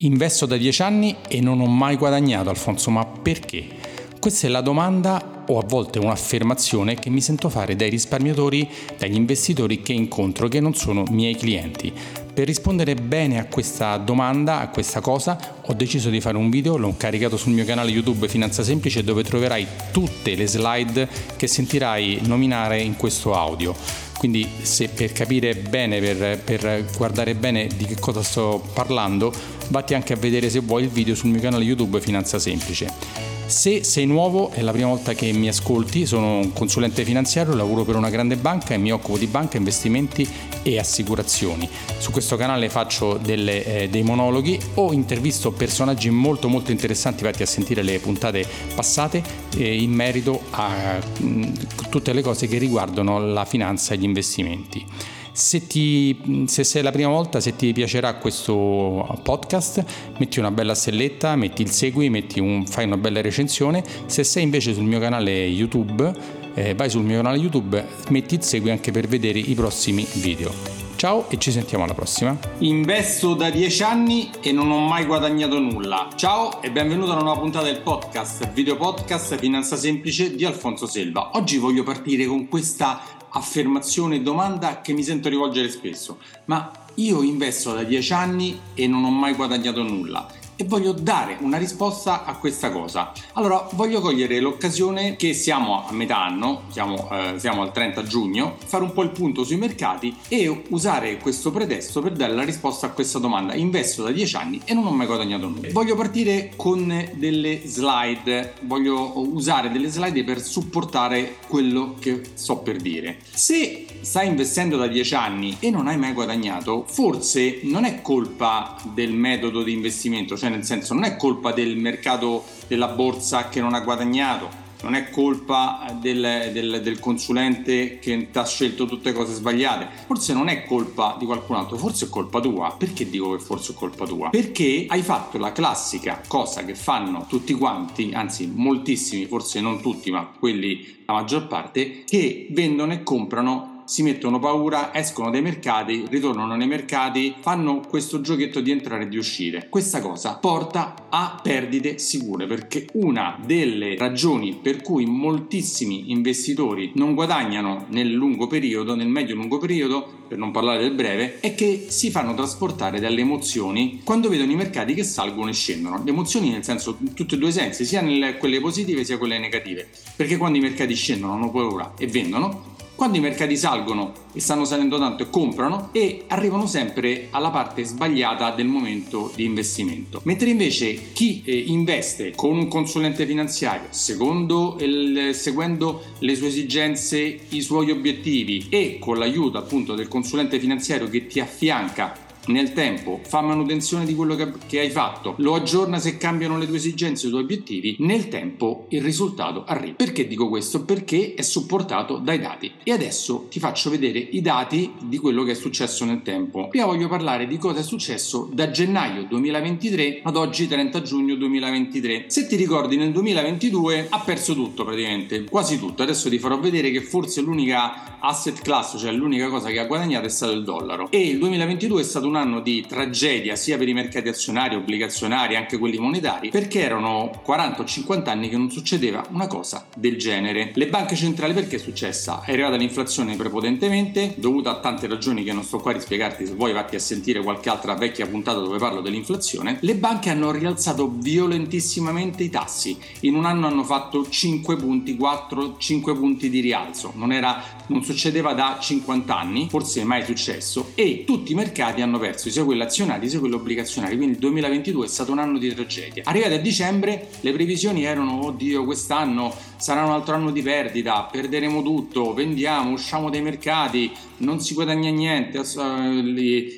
Investo da 10 anni e non ho mai guadagnato, Alfonso, ma perché? Questa è la domanda o a volte un'affermazione che mi sento fare dai risparmiatori, dagli investitori che incontro, che non sono miei clienti. Per rispondere bene a questa domanda, a questa cosa, ho deciso di fare un video, l'ho caricato sul mio canale YouTube Finanza Semplice dove troverai tutte le slide che sentirai nominare in questo audio. Quindi se per capire bene, per, per guardare bene di che cosa sto parlando, vatti anche a vedere se vuoi il video sul mio canale YouTube Finanza Semplice. Se sei nuovo, è la prima volta che mi ascolti, sono un consulente finanziario, lavoro per una grande banca e mi occupo di banca, investimenti e assicurazioni. Su questo canale faccio delle, eh, dei monologhi o intervisto personaggi molto molto interessanti, vatti a sentire le puntate passate eh, in merito a mh, mm, tutte le cose che riguardano la finanza e gli investimenti. Se, ti, se, sei la prima volta, se ti piacerà questo podcast, metti una bella stelletta, metti il segui, metti un, fai una bella recensione. Se sei invece sul mio canale YouTube, eh, vai sul mio canale YouTube, metti il segui anche per vedere i prossimi video. Ciao e ci sentiamo alla prossima. Investo da 10 anni e non ho mai guadagnato nulla. Ciao e benvenuto a una nuova puntata del podcast, video podcast Finanza Semplice di Alfonso Selva. Oggi voglio partire con questa affermazione, domanda che mi sento rivolgere spesso. Ma io investo da 10 anni e non ho mai guadagnato nulla e voglio dare una risposta a questa cosa. Allora, voglio cogliere l'occasione che siamo a metà anno, siamo, eh, siamo, al 30 giugno, fare un po' il punto sui mercati e usare questo pretesto per dare la risposta a questa domanda. Investo da 10 anni e non ho mai guadagnato nulla. Voglio partire con delle slide, voglio usare delle slide per supportare quello che sto per dire. Se stai investendo da 10 anni e non hai mai guadagnato, forse non è colpa del metodo di investimento, cioè nel senso non è colpa del mercato della borsa che non ha guadagnato, non è colpa del, del, del consulente che ti ha scelto tutte cose sbagliate, forse non è colpa di qualcun altro, forse è colpa tua. Perché dico che forse è colpa tua? Perché hai fatto la classica cosa che fanno tutti quanti, anzi moltissimi, forse non tutti, ma quelli la maggior parte, che vendono e comprano si mettono paura, escono dai mercati, ritornano nei mercati, fanno questo giochetto di entrare e di uscire. Questa cosa porta a perdite sicure perché una delle ragioni per cui moltissimi investitori non guadagnano nel lungo periodo, nel medio-lungo periodo, per non parlare del breve, è che si fanno trasportare dalle emozioni quando vedono i mercati che salgono e scendono. Le emozioni nel senso in tutti e due i sensi, sia nelle, quelle positive sia quelle negative. Perché quando i mercati scendono hanno paura e vendono, quando i mercati salgono e stanno salendo tanto e comprano e arrivano sempre alla parte sbagliata del momento di investimento. Mentre invece chi eh, investe con un consulente finanziario il, seguendo le sue esigenze, i suoi obiettivi e con l'aiuto appunto del consulente finanziario che ti affianca nel tempo, fa manutenzione di quello che, che, hai fatto, lo aggiorna se cambiano le tue esigenze, i tuoi obiettivi, nel tempo il risultato arriva. Perché dico questo? Perché è supportato dai dati. E adesso ti faccio vedere i dati di quello che è successo nel tempo. Prima voglio parlare di cosa è successo da gennaio 2023 ad oggi 30 giugno 2023. Se ti ricordi nel 2022 ha perso tutto praticamente, quasi tutto. Adesso ti farò vedere che forse l'unica asset class, cioè l'unica cosa che ha guadagnato è stato il dollaro. E il 2022 è stato un un anno di tragedia sia per i mercati azionari, obbligazionari, anche quelli monetari, perché erano 40 o 50 anni che non succedeva una cosa del genere. Le banche centrali perché è successa? È arrivata l'inflazione prepotentemente, dovuta a tante ragioni che non sto qua a spiegarti, se vuoi vatti a sentire qualche altra vecchia puntata dove parlo dell'inflazione. Le banche hanno rialzato violentissimamente i tassi. In un anno hanno fatto 5 punti, 4, 5 punti di rialzo. Non, era, non succedeva da 50 anni, forse mai successo, e tutti i mercati hanno perso sia quello azionario sia quello obbligazionario, quindi il 2022 è stato un anno di tragedia. Arrivati a dicembre le previsioni erano, oddio, quest'anno sarà un altro anno di perdita, perderemo tutto, vendiamo, usciamo dai mercati, non si guadagna niente,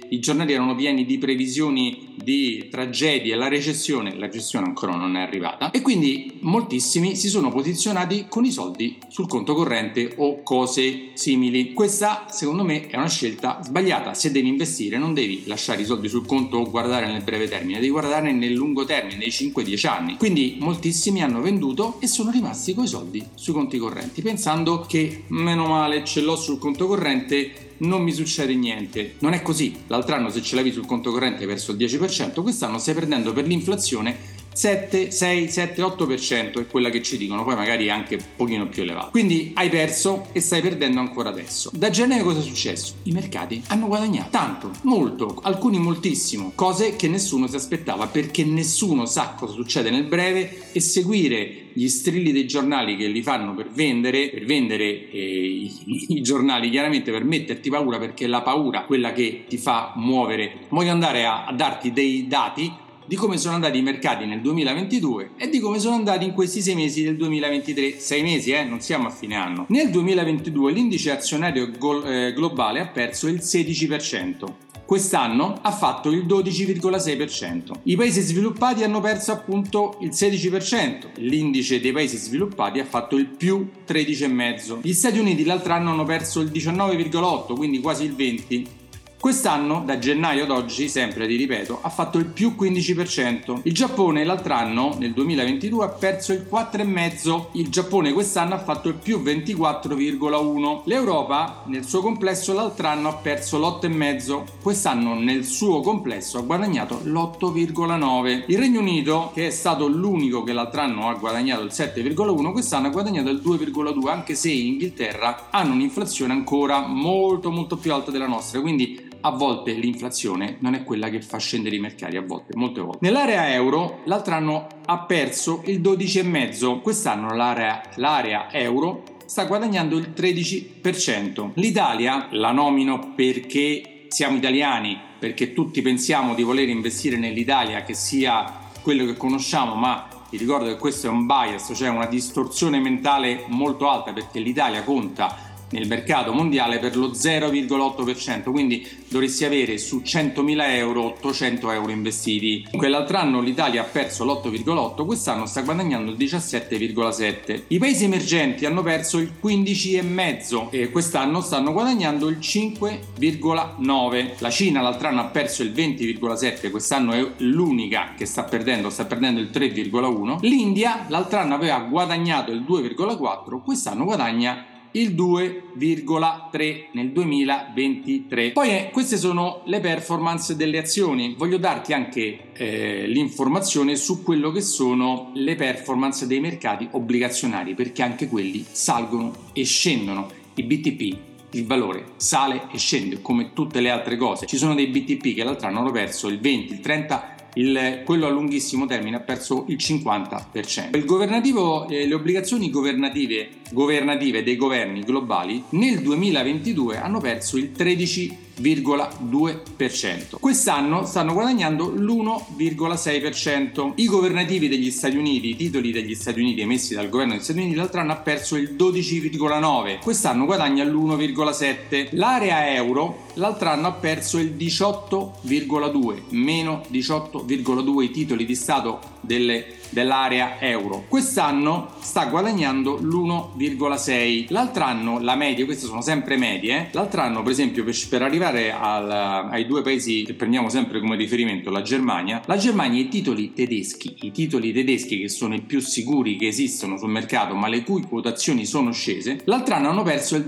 i giornali erano pieni di previsioni di tragedie, la recessione, la recessione ancora non è arrivata e quindi moltissimi si sono posizionati con i soldi sul conto corrente o cose simili. Questa secondo me è una scelta sbagliata, se devi investire non devi lasciare i soldi sul conto o guardare nel breve termine, devi guardare nel lungo termine, nei 5-10 anni. Quindi moltissimi hanno venduto e sono rimasti così soldi sui conti correnti, pensando che meno male ce l'ho sul conto corrente, non mi succede niente. Non è così. L'altro anno se ce l'avevi sul conto corrente verso il 10%, quest'anno stai perdendo per l'inflazione 7, 6, 7, 8% è quella che ci dicono, poi magari anche un pochino più elevato. Quindi hai perso e stai perdendo ancora adesso. Da gennaio cosa è successo? I mercati hanno guadagnato tanto, molto, alcuni moltissimo, cose che nessuno si aspettava perché nessuno sa cosa succede nel breve e seguire gli strilli dei giornali che li fanno per vendere, per vendere eh, i, i, giornali chiaramente per metterti paura perché la paura, quella che ti fa muovere, voglio andare a, a darti dei dati di come sono andati i mercati nel 2022 e di come sono andati in questi sei mesi del 2023. Sei mesi, eh? Non siamo a fine anno. Nel 2022 l'indice azionario eh, globale ha perso il 16%. Quest'anno ha fatto il 12,6%. I paesi sviluppati hanno perso appunto il 16%. L'indice dei paesi sviluppati ha fatto il più 13,5%. Gli Stati Uniti l'altro anno hanno perso il 19,8%, quindi quasi il 20%. Quest'anno, da gennaio ad oggi, sempre ti ripeto, ha fatto il più 15%. Il Giappone l'altro anno, nel 2022, ha perso il 4,5%. Il Giappone quest'anno ha fatto il più 24,1%. L'Europa, nel suo complesso, l'altro anno ha perso l'8,5%. Quest'anno, nel suo complesso, ha guadagnato l'8,9%. Il Regno Unito, che è stato l'unico che l'altro anno ha guadagnato il 7,1%, quest'anno ha guadagnato il 2,2%, anche se in Inghilterra hanno un'inflazione ancora molto molto più alta della nostra. Quindi a volte l'inflazione non è quella che fa scendere i mercati, a volte, molte volte. Nell'area euro l'altro anno ha perso il 12,5%, quest'anno l'area, l'area euro sta guadagnando il 13%. L'Italia la nomino perché siamo italiani, perché tutti pensiamo di voler investire nell'Italia che sia quello che conosciamo, ma vi ricordo che questo è un bias, cioè una distorsione mentale molto alta perché l'Italia conta nel mercato mondiale per lo 0,8%, quindi dovresti avere su 100.000 euro 800 euro investiti. Quell'altro anno l'Italia ha perso l'8,8, quest'anno sta guadagnando il 17,7. I paesi emergenti hanno perso il 15,5 e quest'anno stanno guadagnando il 5,9. La Cina l'altro anno ha perso il 20,7, quest'anno è l'unica che sta perdendo, sta perdendo il 3,1. L'India l'altro anno aveva guadagnato il 2,4, quest'anno guadagna il 2,3 nel 2023. Poi eh, queste sono le performance delle azioni. Voglio darti anche eh, l'informazione su quello che sono le performance dei mercati obbligazionari, perché anche quelli salgono e scendono. I BTP il valore sale e scende come tutte le altre cose. Ci sono dei BTP che l'altro anno hanno perso il 20, il 30 il, quello a lunghissimo termine ha perso il 50%. Il governativo, eh, le obbligazioni governative, governative dei governi globali nel 2022 hanno perso il 13%. 1,2%. Quest'anno stanno guadagnando l'1,6%. I governativi degli Stati Uniti, i titoli degli Stati Uniti emessi dal governo degli Stati Uniti l'altro anno ha perso il 12,9%, quest'anno guadagna l'1,7%. L'area euro l'altro anno ha perso il 18,2%, meno 18,2% i titoli di Stato delle dell'area euro. Quest'anno sta guadagnando l'1,6. L'altro anno la media, queste sono sempre medie, eh? l'altro anno per esempio per, per arrivare al, ai due paesi che prendiamo sempre come riferimento, la Germania, la Germania i titoli tedeschi, i titoli tedeschi che sono i più sicuri che esistono sul mercato ma le cui quotazioni sono scese, l'altro anno hanno perso il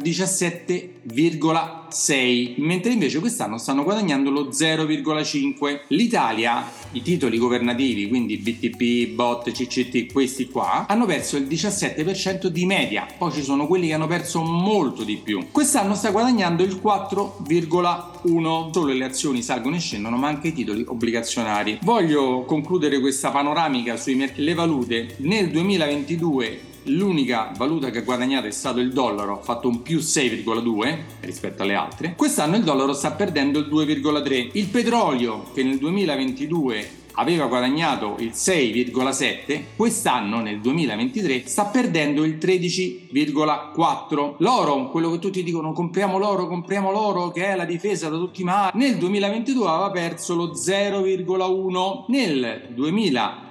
17,6 mentre invece quest'anno stanno guadagnando lo 0,5. L'Italia, i titoli governativi, quindi BTP, BOT, CCT, questi qua, hanno perso il 17% di media, poi ci sono quelli che hanno perso molto di più. Quest'anno sta guadagnando il 4,1, solo le azioni salgono e scendono, ma anche i titoli obbligazionari. Voglio concludere questa panoramica sui mercati. Le valute nel 2022 l'unica valuta che ha guadagnato è stato il dollaro, ha fatto un più 6,2 rispetto alle altre. Quest'anno il dollaro sta perdendo il 2,3. Il petrolio che nel 2022 aveva guadagnato il 6,7, quest'anno nel 2023 sta perdendo il 13,4. L'oro, quello che tutti dicono compriamo l'oro, compriamo l'oro che è la difesa da tutti i mali, nel 2022 aveva perso lo 0,1, nel 2023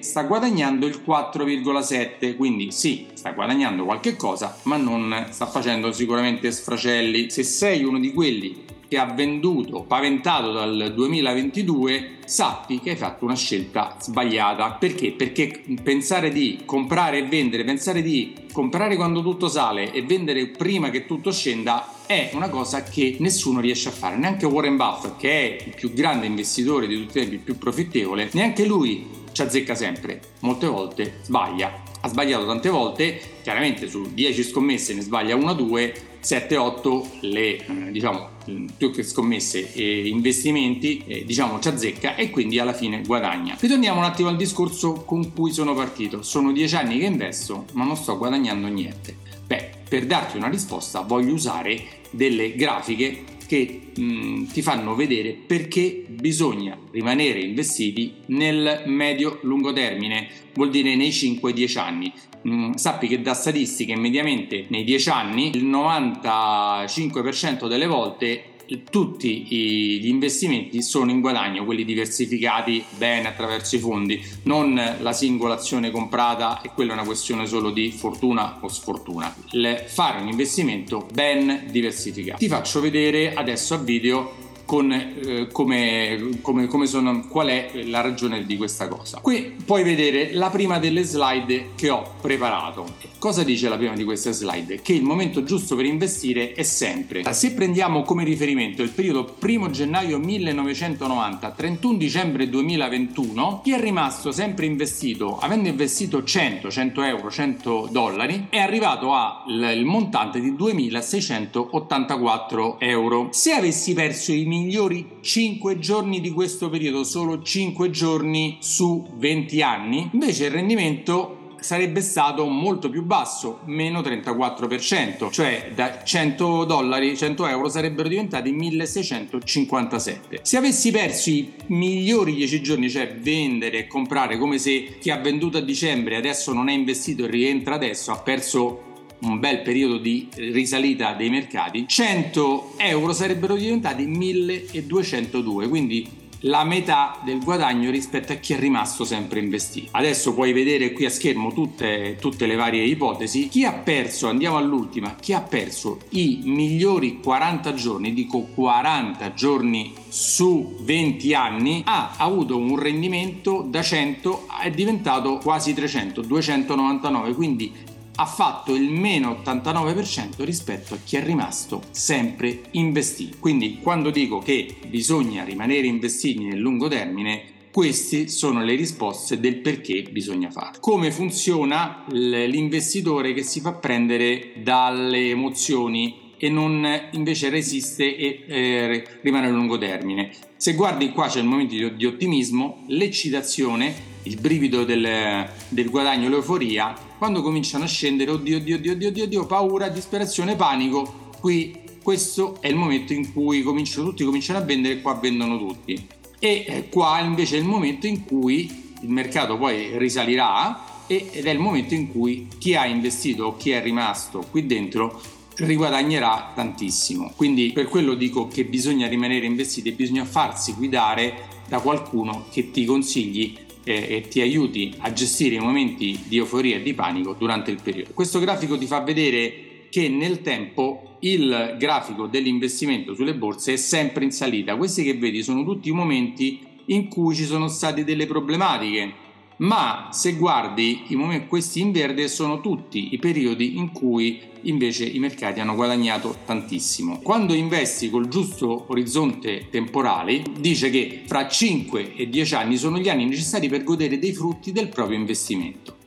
sta guadagnando il 4,7, quindi sì, sta guadagnando qualche cosa, ma non sta facendo sicuramente sfracelli. Se sei uno di quelli che ha venduto paventato dal 2022, sappi che hai fatto una scelta sbagliata. Perché? Perché pensare di comprare e vendere, pensare di comprare quando tutto sale e vendere prima che tutto scenda è una cosa che nessuno riesce a fare, neanche Warren Buffett, che è il più grande investitore di tutti i tempi, il più profittevole, neanche lui ci azzecca sempre, molte volte sbaglia. Ha sbagliato tante volte, chiaramente su 10 scommesse ne sbaglia 1 o 2, 7-8 le eh, diciamo più che scommesse e investimenti eh, diciamo ci azzecca e quindi alla fine guadagna. Ritorniamo un attimo al discorso con cui sono partito. Sono 10 anni che investo ma non sto guadagnando niente. Beh per darti una risposta voglio usare delle grafiche che mh, ti fanno vedere perché bisogna rimanere investiti nel medio-lungo termine, vuol dire nei 5-10 anni. Mh, sappi che da statistiche mediamente nei 10 anni il 95% delle volte tutti gli investimenti sono in guadagno, quelli diversificati bene attraverso i fondi, non la singola azione comprata e quella è una questione solo di fortuna o sfortuna. Il fare un investimento ben diversificato. Ti faccio vedere adesso a video con eh, come, come, come sono, qual è la ragione di questa cosa. Qui puoi vedere la prima delle slide che ho preparato. Cosa dice la prima di queste slide? Che il momento giusto per investire è sempre. Se prendiamo come riferimento il periodo 1 gennaio 1990 31 dicembre 2021, chi è rimasto sempre investito, avendo investito 100, 100 euro, 100 dollari, è arrivato al montante di 2684 euro. Se avessi perso i migliori 5 giorni di questo periodo, solo 5 giorni su 20 anni, invece il rendimento sarebbe stato molto più basso, meno 34%, cioè da 100 dollari, 100 euro sarebbero diventati 1657. Se avessi perso i migliori 10 giorni, cioè vendere e comprare come se chi ha venduto a dicembre adesso non è investito e rientra adesso, ha perso un bel periodo di risalita dei mercati, 100 euro sarebbero diventati 1202, quindi la metà del guadagno rispetto a chi è rimasto sempre investito. Adesso puoi vedere qui a schermo tutte, tutte, le varie ipotesi. Chi ha perso, andiamo all'ultima, chi ha perso i migliori 40 giorni, dico 40 giorni su 20 anni, ha avuto un rendimento da 100, è diventato quasi 300, 299, quindi ha fatto il meno 89% rispetto a chi è rimasto sempre investito. Quindi quando dico che bisogna rimanere investiti nel lungo termine, queste sono le risposte del perché bisogna farlo. Come funziona l'investitore che si fa prendere dalle emozioni e non invece resiste e eh, rimane a lungo termine. Se guardi qua c'è il momento di ottimismo, l'eccitazione, il brivido del, del guadagno, l'euforia, quando cominciano a scendere, oddio, oddio, oddio, oddio, oddio, paura, disperazione, panico, qui questo è il momento in cui cominciano, tutti cominciano a vendere qua vendono tutti. E eh, qua invece è il momento in cui il mercato poi risalirà ed è il momento in cui chi ha investito o chi è rimasto qui dentro riguadagnerà tantissimo. Quindi per quello dico che bisogna rimanere investiti e bisogna farsi guidare da qualcuno che ti consigli e ti aiuti a gestire i momenti di euforia e di panico durante il periodo. Questo grafico ti fa vedere che nel tempo il grafico dell'investimento sulle borse è sempre in salita. Questi che vedi sono tutti i momenti in cui ci sono state delle problematiche ma se guardi momenti, questi in verde sono tutti i periodi in cui invece i mercati hanno guadagnato tantissimo. Quando investi col giusto orizzonte temporale, dice che fra 5 e 10 anni sono gli anni necessari per godere dei frutti del proprio investimento.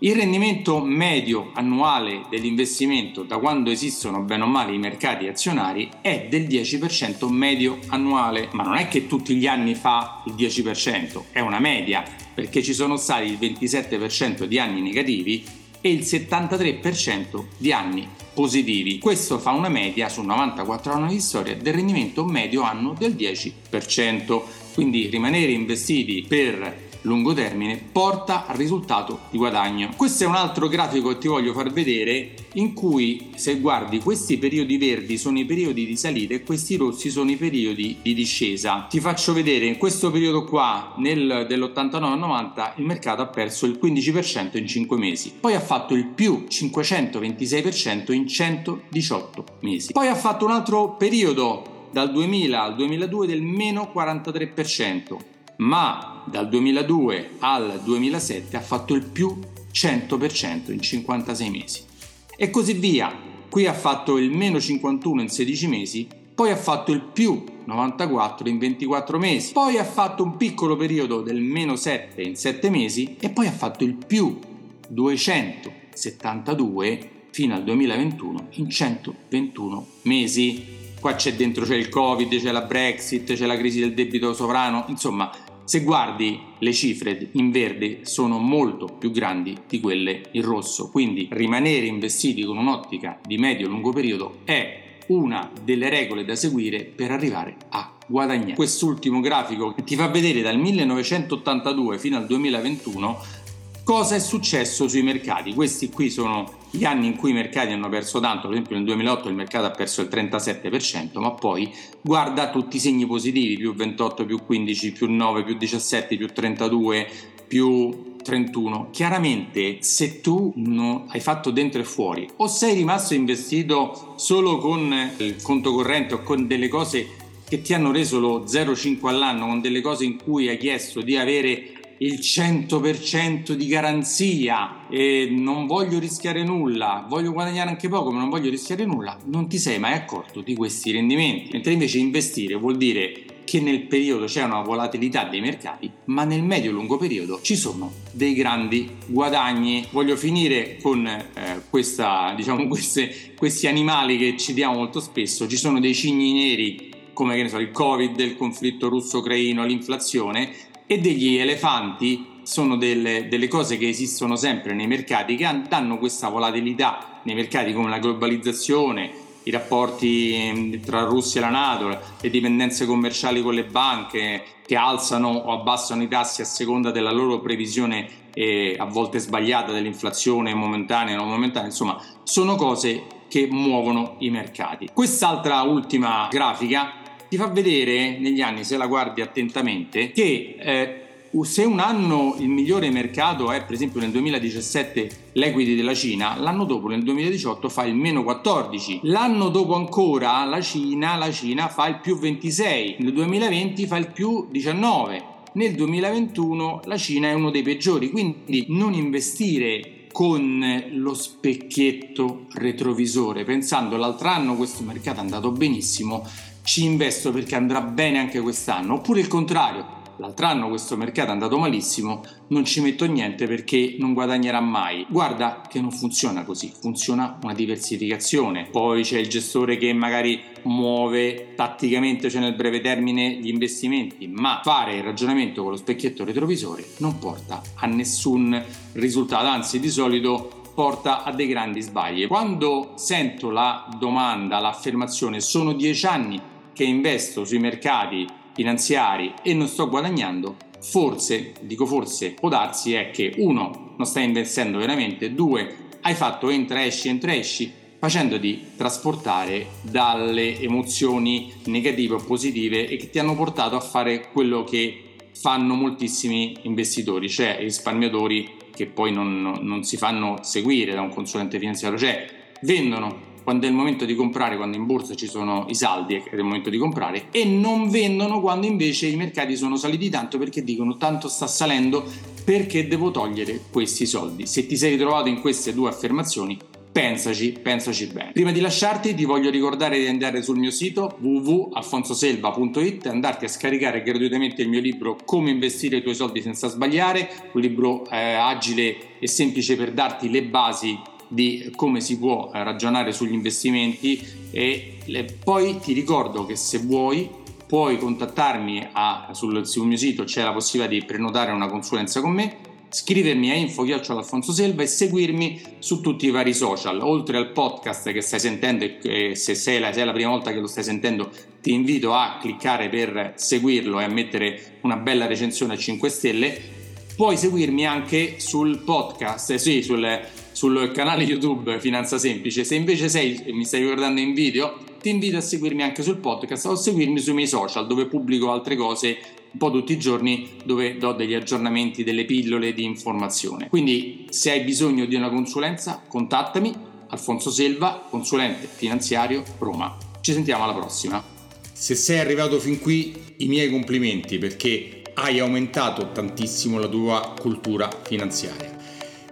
Il rendimento medio annuale dell'investimento da quando esistono bene o male i mercati azionari è del 10% medio annuale, ma non è che tutti gli anni fa il 10%, è una media, perché ci sono stati il 27% di anni negativi e il 73% di anni positivi. Questo fa una media su 94 anni di storia del rendimento medio anno del 10%. Quindi rimanere investiti per lungo termine porta al risultato di guadagno. Questo è un altro grafico che ti voglio far vedere in cui se guardi questi periodi verdi sono i periodi di salita e questi rossi sono i periodi di discesa. Ti faccio vedere in questo periodo qua nel, dell'89-90 il mercato ha perso il 15% in 5 mesi, poi ha fatto il più 526% in 118 mesi, poi ha fatto un altro periodo dal 2000 al 2002 del meno 43%, ma dal 2002 al 2007 ha fatto il più 100% in 56 mesi. E così via. Qui ha fatto il meno 51 in 16 mesi, poi ha fatto il più 94 in 24 mesi, poi ha fatto un piccolo periodo del meno 7 in 7 mesi e poi ha fatto il più 272 fino al 2021 in 121 mesi. Qua c'è dentro c'è il Covid, c'è la Brexit, c'è la crisi del debito sovrano, insomma, se guardi le cifre in verde sono molto più grandi di quelle in rosso, quindi rimanere investiti con un'ottica di medio-lungo periodo è una delle regole da seguire per arrivare a guadagnare. Quest'ultimo grafico ti fa vedere dal 1982 fino al 2021 cosa è successo sui mercati. Questi qui sono gli anni in cui i mercati hanno perso tanto, per esempio nel 2008 il mercato ha perso il 37%, ma poi guarda tutti i segni positivi, più 28, più 15, più 9, più 17, più 32, più 31. Chiaramente se tu hai fatto dentro e fuori o sei rimasto investito solo con il conto corrente o con delle cose che ti hanno reso lo 0,5 all'anno, con delle cose in cui hai chiesto di avere il 100% di garanzia e non voglio rischiare nulla, voglio guadagnare anche poco ma non voglio rischiare nulla, non ti sei mai accorto di questi rendimenti. Mentre invece investire vuol dire che nel periodo c'è una volatilità dei mercati, ma nel medio-lungo periodo ci sono dei grandi guadagni. Voglio finire con eh, questa, diciamo, queste, questi animali che citiamo molto spesso. Ci sono dei cigni neri come so, il Covid, il conflitto russo-ucraino, l'inflazione, e degli elefanti sono delle, delle, cose che esistono sempre nei mercati che danno questa volatilità nei mercati come la globalizzazione, i rapporti ehm, tra Russia e la Nato, le dipendenze commerciali con le banche che alzano o abbassano i tassi a seconda della loro previsione eh, a volte sbagliata dell'inflazione momentanea o non momentanea, insomma sono cose che muovono i mercati. Quest'altra ultima grafica ti fa vedere negli anni, se la guardi attentamente, che eh, se un anno il migliore mercato è per esempio nel 2017 l'equity della Cina, l'anno dopo nel 2018 fa il meno 14, l'anno dopo ancora la Cina, la Cina fa il più 26, nel 2020 fa il più 19, nel 2021 la Cina è uno dei peggiori, quindi non investire con lo specchietto retrovisore, pensando l'altro anno questo mercato è andato benissimo, ci investo perché andrà bene anche quest'anno, oppure il contrario, l'altro anno questo mercato è andato malissimo, non ci metto niente perché non guadagnerà mai. Guarda che non funziona così, funziona una diversificazione. Poi c'è il gestore che magari muove tatticamente, cioè nel breve termine, gli investimenti, ma fare il ragionamento con lo specchietto retrovisore non porta a nessun risultato, anzi di solito porta a dei grandi sbagli. Quando sento la domanda, l'affermazione sono dieci anni che investo sui mercati finanziari e non sto guadagnando, forse, dico forse, può darsi è che uno, non stai investendo veramente, due, hai fatto entra esci, entra esci, facendoti trasportare dalle emozioni negative o positive e che ti hanno portato a fare quello che fanno moltissimi investitori, cioè risparmiatori che poi non, non si fanno seguire da un consulente finanziario, cioè vendono quando è il momento di comprare, quando in borsa ci sono i saldi è il momento di comprare, e non vendono quando invece i mercati sono saliti tanto perché dicono tanto sta salendo perché devo togliere questi soldi. Se ti sei ritrovato in queste due affermazioni, pensaci, pensaci bene. Prima di lasciarti ti voglio ricordare di andare sul mio sito www.alfonsoselva.it e andarti a scaricare gratuitamente il mio libro Come investire i tuoi soldi senza sbagliare, un libro eh, agile e semplice per darti le basi di come si può ragionare sugli investimenti e poi ti ricordo che se vuoi puoi contattarmi a, sul, sul, mio sito c'è la possibilità di prenotare una consulenza con me scrivermi a info Alfonso Selva e seguirmi su tutti i vari social. Oltre al podcast che stai sentendo e se sei la, se la prima volta che lo stai sentendo ti invito a cliccare per seguirlo e a mettere una bella recensione a 5 stelle. Puoi seguirmi anche sul podcast, sì, sul, sul canale YouTube Finanza Semplice. Se invece sei, mi stai guardando in video, ti invito a seguirmi anche sul podcast o a seguirmi sui miei social dove pubblico altre cose un po' tutti i giorni dove do degli aggiornamenti, delle pillole di informazione. Quindi se hai bisogno di una consulenza, contattami Alfonso Selva, consulente finanziario Roma. Ci sentiamo alla prossima. Se sei arrivato fin qui, i miei complimenti perché hai aumentato tantissimo la tua cultura finanziaria.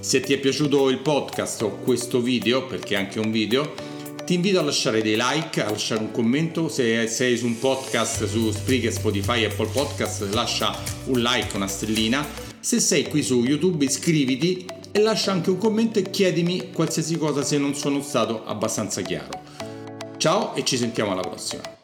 Se ti è piaciuto il podcast o questo video, perché è anche un video, ti invito a lasciare dei like, a lasciare un commento. Se sei su un podcast su Spreaker, Spotify, Apple Podcast, lascia un like, una stellina. Se sei qui su YouTube, iscriviti e lascia anche un commento e chiedimi qualsiasi cosa se non sono stato abbastanza chiaro. Ciao e ci sentiamo alla prossima.